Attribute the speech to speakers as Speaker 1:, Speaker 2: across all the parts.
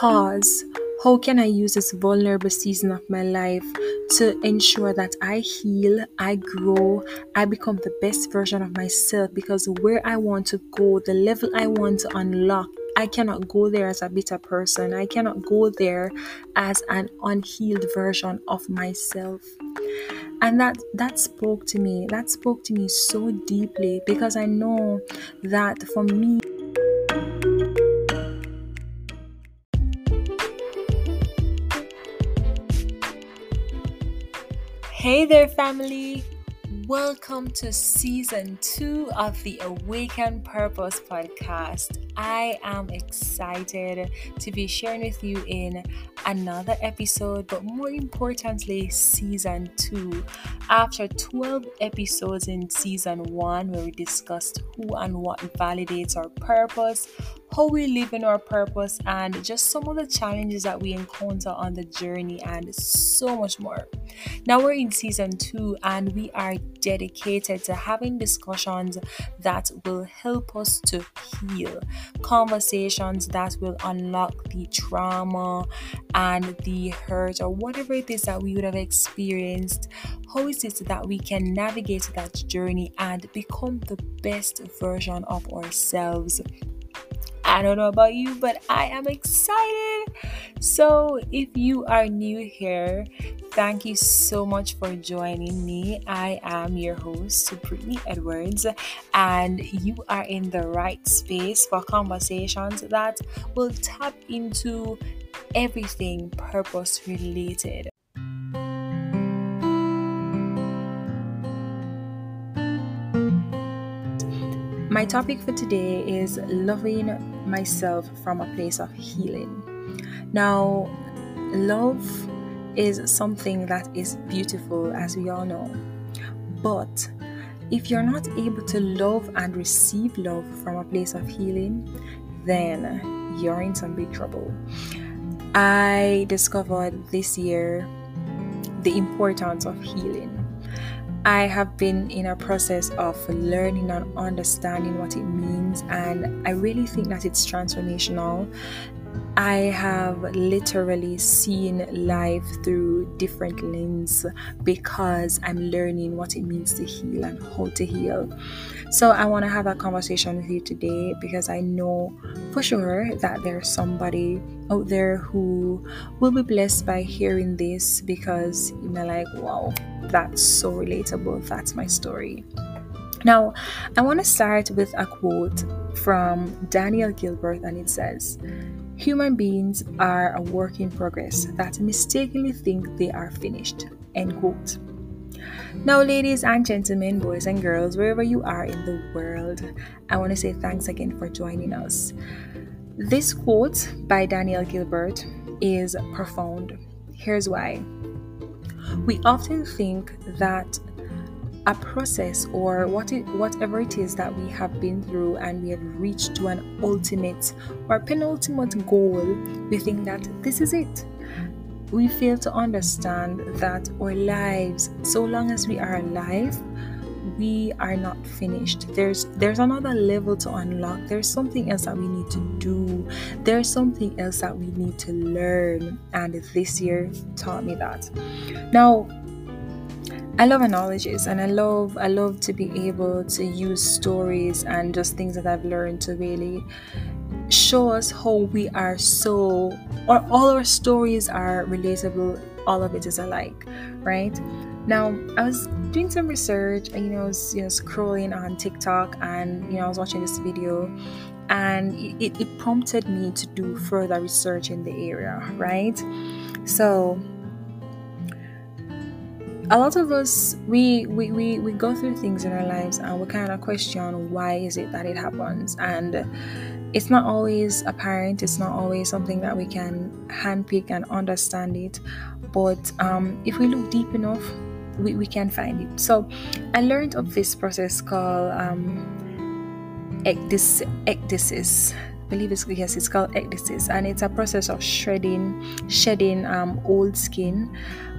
Speaker 1: pause. How can I use this vulnerable season of my life to ensure that I heal, I grow, I become the best version of myself? Because where I want to go, the level I want to unlock, I cannot go there as a bitter person. I cannot go there as an unhealed version of myself. And that that spoke to me. That spoke to me so deeply because I know that for me Hey there, family! Welcome to season two of the Awaken Purpose podcast. I am excited to be sharing with you in another episode, but more importantly, season two. After 12 episodes in season one, where we discussed who and what validates our purpose, how we live in our purpose, and just some of the challenges that we encounter on the journey, and so much more. Now we're in season two, and we are dedicated to having discussions that will help us to heal, conversations that will unlock the trauma and the hurt, or whatever it is that we would have experienced. How is it that we can navigate that journey and become the best version of ourselves? I don't know about you, but I am excited. So, if you are new here, thank you so much for joining me. I am your host, Brittany Edwards, and you are in the right space for conversations that will tap into everything purpose related. My topic for today is loving myself from a place of healing. Now, love is something that is beautiful, as we all know. But if you're not able to love and receive love from a place of healing, then you're in some big trouble. I discovered this year the importance of healing. I have been in a process of learning and understanding what it means, and I really think that it's transformational. I have literally seen life through different lenses because I'm learning what it means to heal and how to heal. So, I want to have a conversation with you today because I know for sure that there's somebody out there who will be blessed by hearing this because you may like, wow, that's so relatable. That's my story. Now, I want to start with a quote from Daniel Gilbert, and it says, Human beings are a work in progress that mistakenly think they are finished. End quote. Now, ladies and gentlemen, boys and girls, wherever you are in the world, I want to say thanks again for joining us. This quote by Daniel Gilbert is profound. Here's why. We often think that a process or what it, whatever it is that we have been through and we have reached to an ultimate or penultimate goal, we think that this is it. We fail to understand that our lives, so long as we are alive, we are not finished. There's there's another level to unlock. There's something else that we need to do. There's something else that we need to learn. And this year taught me that. Now I love analogies and I love I love to be able to use stories and just things that I've learned to really show us how we are so or all our stories are relatable all of it is alike right? Now I was doing some research and you know I was you know scrolling on TikTok and you know I was watching this video and it, it prompted me to do further research in the area right? So a lot of us we, we we we go through things in our lives and we kind of question why is it that it happens? And it's not always apparent it's not always something that we can handpick and understand it. But um, if we look deep enough we, we can find it. So i learned of this process called um, ecdysis believe it's yes it's called ecdysis and it's a process of shredding shedding um, old skin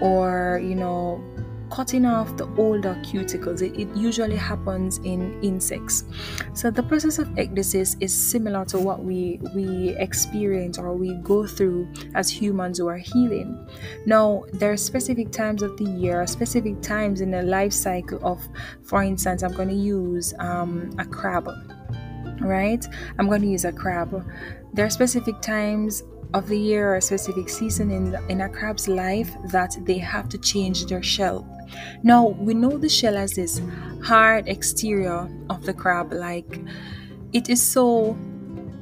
Speaker 1: or you know cutting off the older cuticles. It, it usually happens in insects. So the process of ecdysis is similar to what we we experience or we go through as humans who are healing. Now there are specific times of the year, specific times in the life cycle of, for instance, I'm going to use um, a crab right? I'm going to use a crab. There are specific times of the year or a specific season in, in a crab's life that they have to change their shell. Now, we know the shell as this hard exterior of the crab, like it is so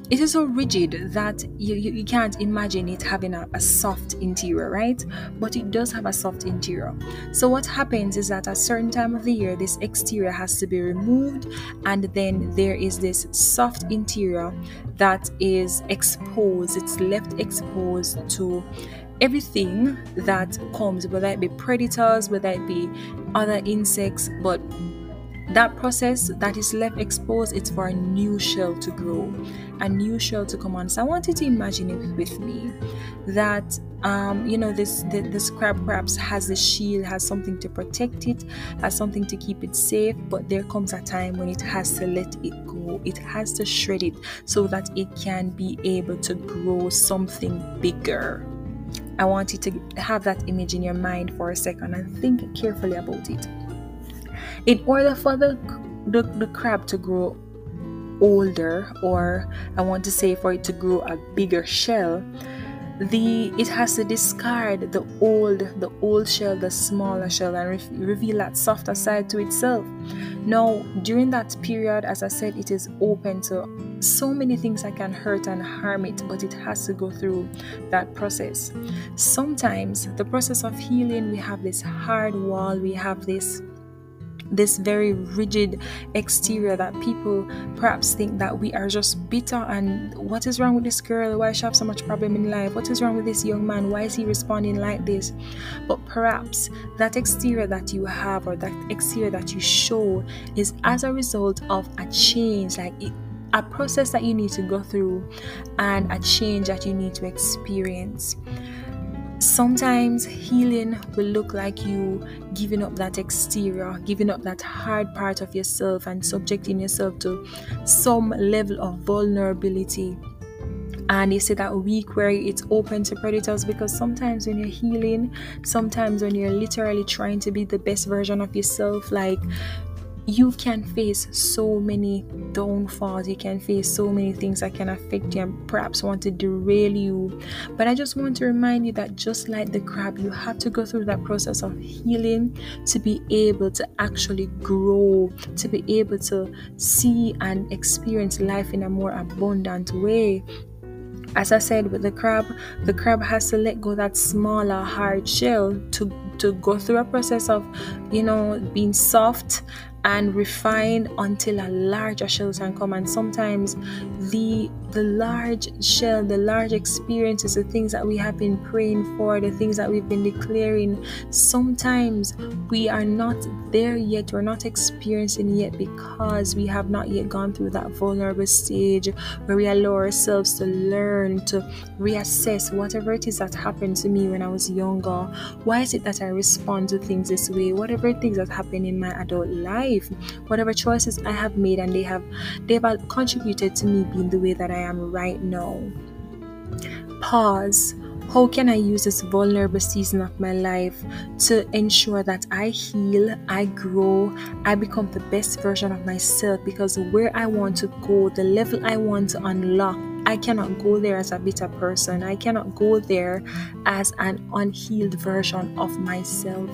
Speaker 1: it is so rigid that you, you, you can't imagine it having a, a, soft interior, right? But it does have a soft interior. So, what happens is that at a certain time of the year, this exterior has to be removed, and then there is this soft interior that is exposed, it's left exposed to everything that comes, whether it be predators, whether it be other insects, but that process that is left exposed it's for a new shell to grow a new shell to come on. So i want you to imagine it with me. That um, you know this the, this crab perhaps has a shield has something to protect it has something to keep it safe but there comes a time when it has to let it go. It has to shred it so that it can be able to grow something bigger. I want you to have that image in your mind for a second and think carefully about it. In order for the, the, the crab to grow older or i want to say for it to grow a bigger shell the it has to discard the old the old shell the smaller shell and re- reveal that softer side to itself. Now during that period as i said it is open to so many things that can hurt and harm it but it has to go through that process. Sometimes the process of healing we have this hard wall we have this this very rigid exterior that people perhaps think that we are just bitter and what is wrong with this girl? Why she have so much problem in life? What is wrong with this young man? Why is he responding like this? But perhaps that exterior that you have or that exterior that you show is as a result of a change like it, a process that you need to go through and a change that you need to experience Sometimes healing will look like you giving up that exterior, giving up that hard part of yourself, and subjecting yourself to some level of vulnerability. And you see that week where it's open to predators because sometimes when you're healing, sometimes when you're literally trying to be the best version of yourself, like you can face so many downfalls, you can face so many things that can affect you and perhaps want to derail you. But I just want to remind you that just like the crab, you have to go through that process of healing to be able to actually grow, to be able to see and experience life in a more abundant way. As I said with the crab, the crab has to let go that smaller hard shell to to go through a process of you know being soft and refine until a larger shell can come. And sometimes the the large shell the large experiences the things that we have been praying for the things that we've been declaring sometimes we are not there yet we're not experiencing yet because we have not yet gone through that vulnerable stage where we allow ourselves to learn to reassess whatever it is that happened to me when I was younger. Why is it that I respond to things this way? Whatever things that happened in my adult life whatever choices i have made and they have they've contributed to me being the way that i am right now pause how can I use this vulnerable season of my life to ensure that I heal, I grow, I become the best version of myself? Because where I want to go, the level I want to unlock, I cannot go there as a bitter person. I cannot go there as an unhealed version of myself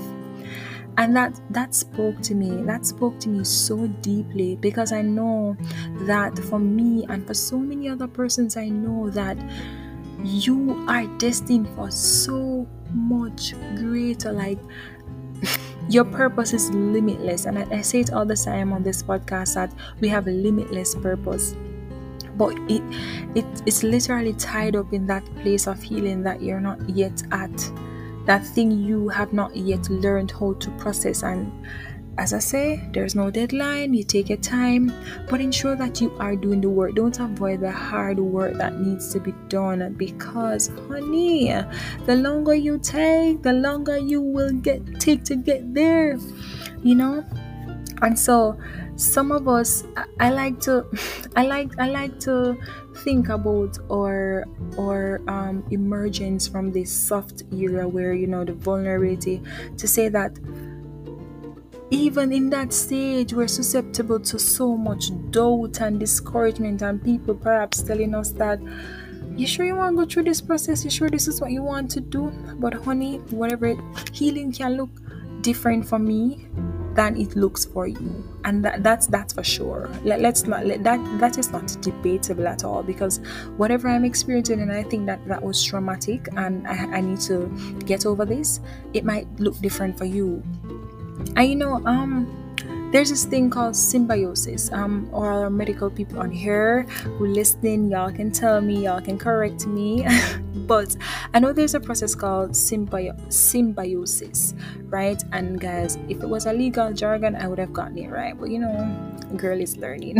Speaker 1: and that that spoke to me. That spoke to me so deeply because i know that for me and for so many other persons i know that you are destined for so much greater like your purpose is limitless. And I, I, say it all the time on this podcast that we have a limitless purpose. But it, it it's literally tied up in that place of healing that you're not yet at that thing you have not yet learned how to process and as I say, there's no deadline, you take your time, but ensure that you are doing the work. Don't avoid the hard work that needs to be done because, honey, the longer you take, the longer you will get take to get there, you know. And so, some of us, I, I like to, I like, I like to think about our our um, emergence from this soft era where you know the vulnerability to say that even in that stage, we're susceptible to so much doubt and discouragement, and people perhaps telling us that, You sure you want to go through this process? You sure this is what you want to do? But, honey, whatever healing can look different for me than it looks for you and that, that's that's for sure let, us not let that that is not debatable at all because whatever i'm experiencing and i think that that was traumatic and I, I need to get over this it might look different for you and you know, um, there's this thing called symbiosis. Um, all our medical people on here who listening, y'all can tell me, y'all can correct me. but I know there's a process called symbio- symbiosis, right? And guys, if it was a legal jargon, I would have gotten it right. But you know, girl is learning,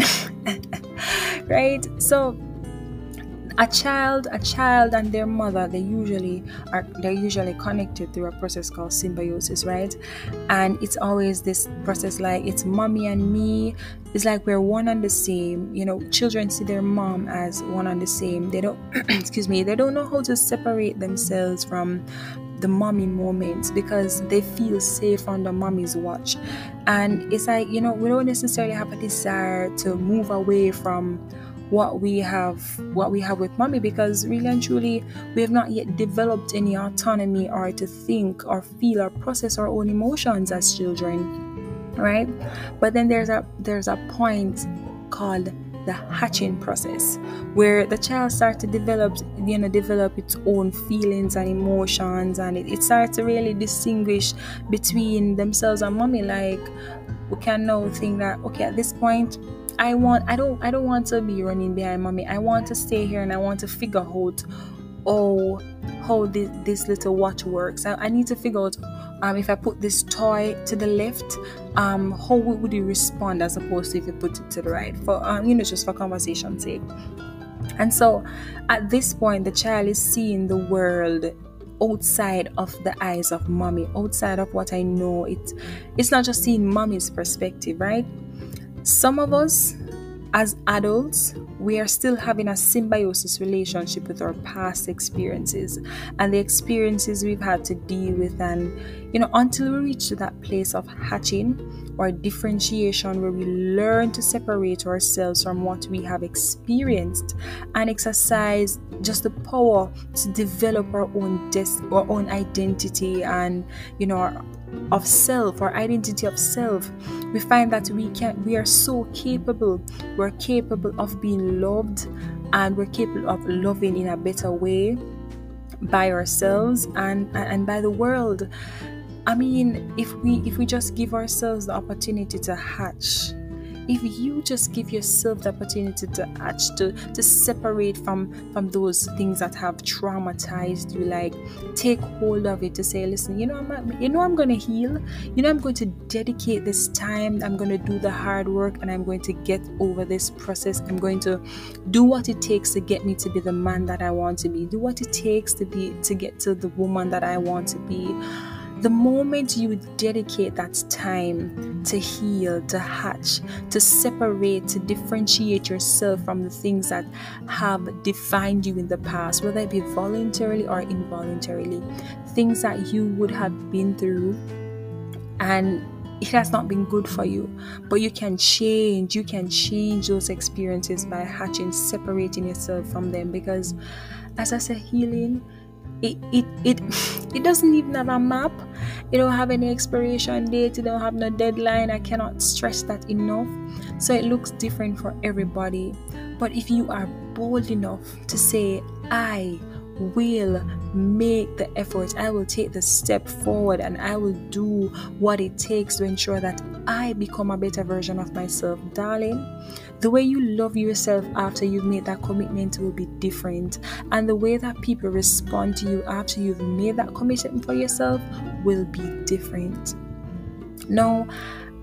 Speaker 1: right? So a child a child and their mother they usually are they're usually connected through a process called symbiosis right? And it's always this process like it's mommy and me. It's like we're one and the same. You know children see their mom as one and the same. They don't excuse me they don't know how to separate themselves from the mommy moments because they feel safe under mommy's watch. And it's like you know we don't necessarily have a desire to move away from what we have what we have with mommy because really and truly we have not yet developed any autonomy or to think or feel or process our own emotions as children right? But then there's a there's a point called the hatching process where the child starts to develop you know develop its own feelings and emotions and it, it starts to really distinguish between themselves and mommy. Like we can now think that okay at this point I want I don't I don't want to be running behind mommy. I want to stay here and I want to figure out oh how this, this little watch works. I, I need to figure out um, if I put this toy to the left, um, how would you respond as opposed to if you put it to the right? For um, you know, just for conversation's sake. And so at this point the child is seeing the world outside of the eyes of mommy, outside of what I know. It it's not just seeing mommy's perspective, right? Some of us, as adults, we are still having a symbiosis relationship with our past experiences and the experiences we've had to deal with. And, you know, until we reach that place of hatching or differentiation where we learn to separate ourselves from what we have experienced and exercise just the power to develop our own des- our own identity and, you know, our, of self or identity of self we find that we can we are so capable we're capable of being loved and we're capable of loving in a better way by ourselves and and by the world. I mean if we if we just give ourselves the opportunity to hatch if you just give yourself the opportunity to hatch to to separate from from those things that have traumatized you like take hold of it to say listen you know i'm you know i'm going to heal. You know i'm going to dedicate this time. I'm going to do the hard work and i'm going to get over this process. I'm going to do what it takes to get me to be the man that i want to be. Do what it takes to be to get to the woman that i want to be the moment you dedicate that time to heal, to hatch, to separate, to differentiate yourself from the things that have defined you in the past, whether it be voluntarily or involuntarily, things that you would have been through and it has not been good for you but you can change you can change those experiences by hatching separating yourself from them because as i said healing it it it, it doesn't even have a map. It don't have any expiration date it don't have no deadline. I cannot stress that enough. So it looks different for everybody. But if you are bold enough to say i will make the effort. I will take the step forward and I will do what it takes to ensure that I become a better version of myself. Darling, the way you love yourself after you've made that commitment will be different, and the way that people respond to you after you've made that commitment for yourself will be different. No,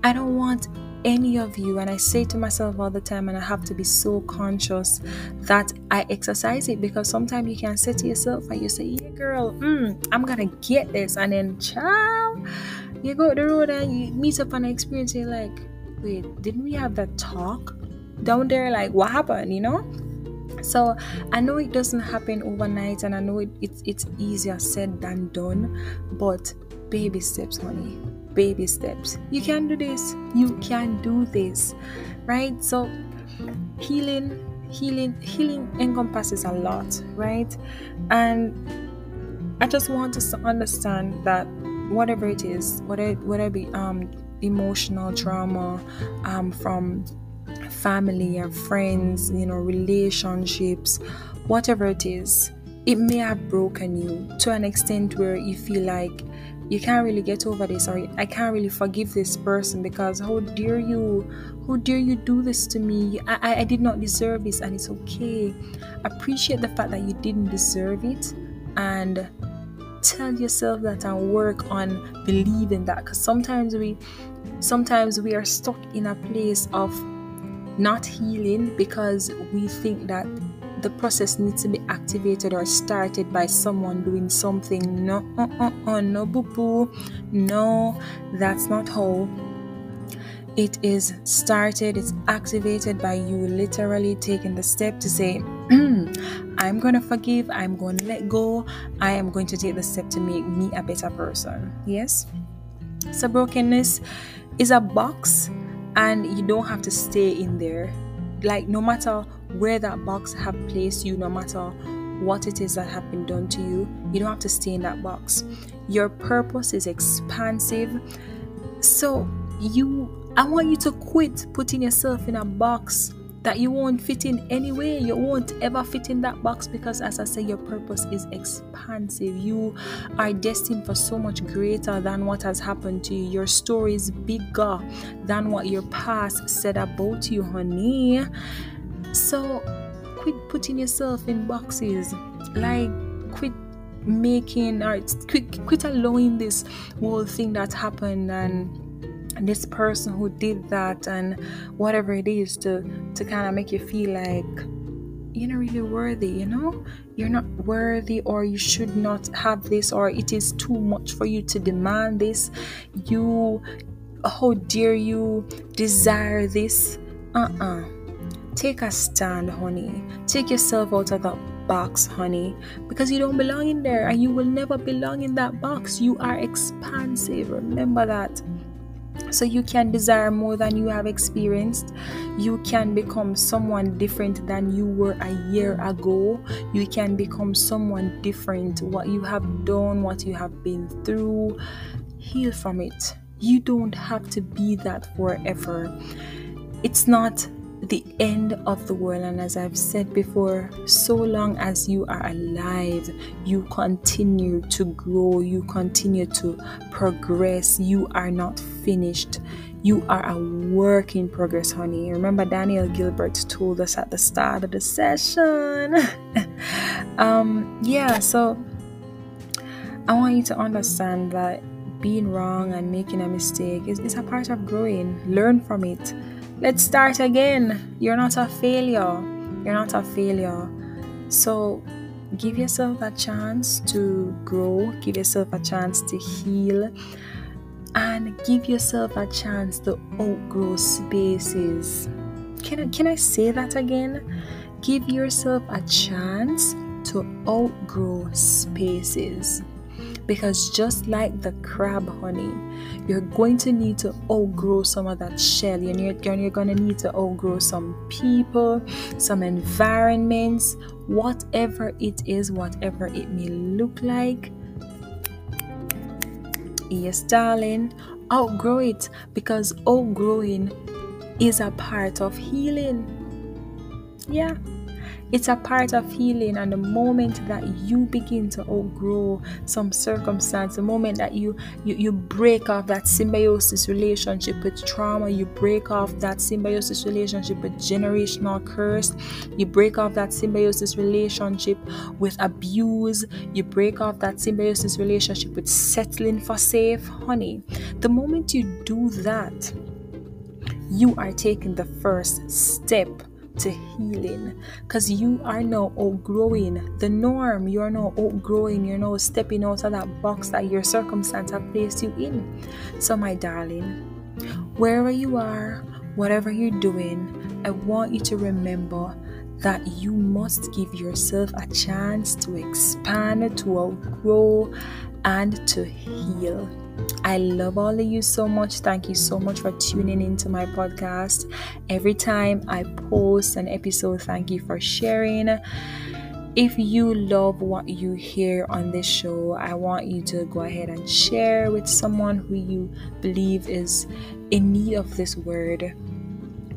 Speaker 1: I don't want any of you and i say to myself all the time and i have to be so conscious that i exercise it because sometimes you can say to yourself and you say yeah girl mm, i'm gonna get this and then child you go the road and you meet up and experience you're like wait didn't we have that talk down there? Like what happened? You know? So i know it doesn't happen overnight and i know it, it's it's easier said than done but baby steps honey baby steps. You can do this. You can do this. Right? So healing healing healing encompasses a lot, right? And I just want us to understand that whatever it is, whatever whatever be um emotional trauma um from family and friends, you know, relationships, whatever it is, it may have broken you to an extent where you feel like you can't really get over this or I can't really forgive this person because how dare you how dare you do this to me? I, I did not deserve this and it's okay. Appreciate the fact that you didn't deserve it and tell yourself that and work on believing that because sometimes we sometimes we are stuck in a place of not healing because we think that the process needs to be activated or started by someone doing something. No, uh, uh, uh, no, boo boo. No, that's not how it is started, it's activated by you literally taking the step to say, I'm going to forgive, I'm going to let go, I am going to take the step to make me a better person. Yes? So, brokenness is a box, and you don't have to stay in there. Like, no matter where that box have placed you no matter what it is that have been done to you you don't have to stay in that box. Your purpose is expansive. So you i want you to quit putting yourself in a box that you won't fit in anyway you won't ever fit in that box because as i say your purpose is expansive. You are destined for so much greater than what has happened to you. Your story is bigger than what your past said about you honey so quit putting yourself in boxes. Like quit making or quit quit allowing this whole thing that happened and this person who did that and whatever it is to to kind of make you feel like you're not really worthy, you know? You're not worthy, or you should not have this, or it is too much for you to demand this. You, how dare you desire this? Uh uh-uh. uh Take a stand, honey. Take yourself out of that box, honey, because you don't belong in there and you will never belong in that box. You are expansive. Remember that. So you can desire more than you have experienced. You can become someone different than you were a year ago. You can become someone different. What you have done, what you have been through, heal from it. You don't have to be that forever. It's not the end of the world. And as I've said before, so long as you are alive, you continue to grow, you continue to progress, you are not finished. You are a work in progress, honey. Remember, Daniel Gilbert told us at the start of the session. um, yeah, so I want you to understand that being wrong and making a mistake is, is a part of growing. Learn from it Let's start again. You're not a failure. You're not a failure. So give yourself a chance to grow, give yourself a chance to heal, and give yourself a chance to outgrow spaces. Can I, can I say that again? Give yourself a chance to outgrow spaces because just like the crab honey you're going to need to outgrow some of that shell. And you're, you're going to need to outgrow some people some environments whatever it is whatever it may look like. Yes darling outgrow it because outgrowing is a part of healing. Yeah it's a part of healing, and the moment that you begin to outgrow some circumstance, the moment that you, you, you break off that symbiosis relationship with trauma, you break off that symbiosis relationship with generational curse, you break off that symbiosis relationship with abuse, you break off that symbiosis relationship with settling for safe, honey. The moment you do that, you are taking the first step to healing because you are now outgrowing the norm. You are now outgrowing, you're now stepping out of that box that your circumstance have placed you in. So, my darling, wherever you are, whatever you're doing, I want you to remember that you must give yourself a chance to expand, to outgrow, and to heal. I love all of you so much. Thank you so much for tuning into my podcast. Every time I post an episode, thank you for sharing. If you love what you hear on this show, I want you to go ahead and share with someone who you believe is in need of this word.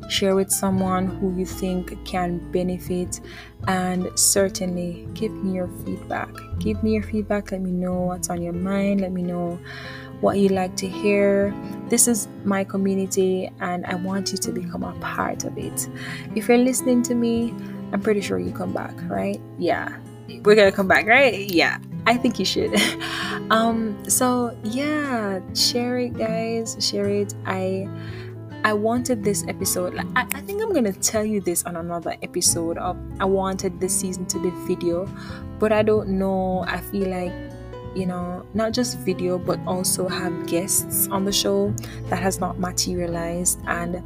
Speaker 1: Share with someone who you think can benefit, and certainly give me your feedback. Give me your feedback. Let me know what's on your mind. Let me know what you like to hear. This is my community, and I want you to become a part of it. If you're listening to me, I'm pretty sure you come back, right? Yeah, we're gonna come back, right? Yeah, I think you should. um, so yeah, share it, guys. Share it. I. I wanted this episode. Like, I, I think I'm gonna tell you this on another episode of I wanted this season to be video, but I don't know. I feel like you know, not just video, but also have guests on the show that has not materialized. And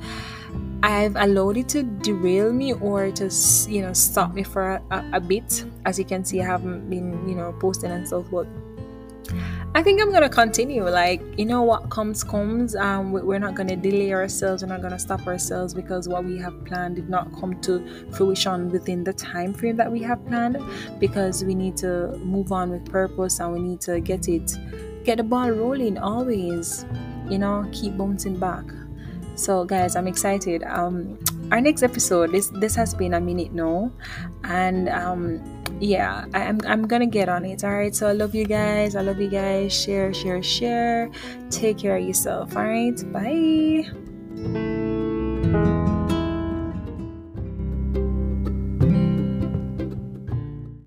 Speaker 1: I've allowed it to derail me or to, you know, stop me for a, a bit. As you can see, I haven't been, you know, posting and stuff, but I think I'm gonna continue. Like, you know, what comes comes. Um, we're not gonna delay ourselves. We're not gonna stop ourselves because what we have planned did not come to fruition within the time frame that we have planned. Because we need to move on with purpose and we need to get it, get the ball rolling. Always, you know, keep bouncing back. So, guys, I'm excited. Um, our next episode. This this has been a minute now, and um yeah I, am I'm gonna get on it all right so i love you guys. I love you guys. Share share share. Take care of yourself all right bye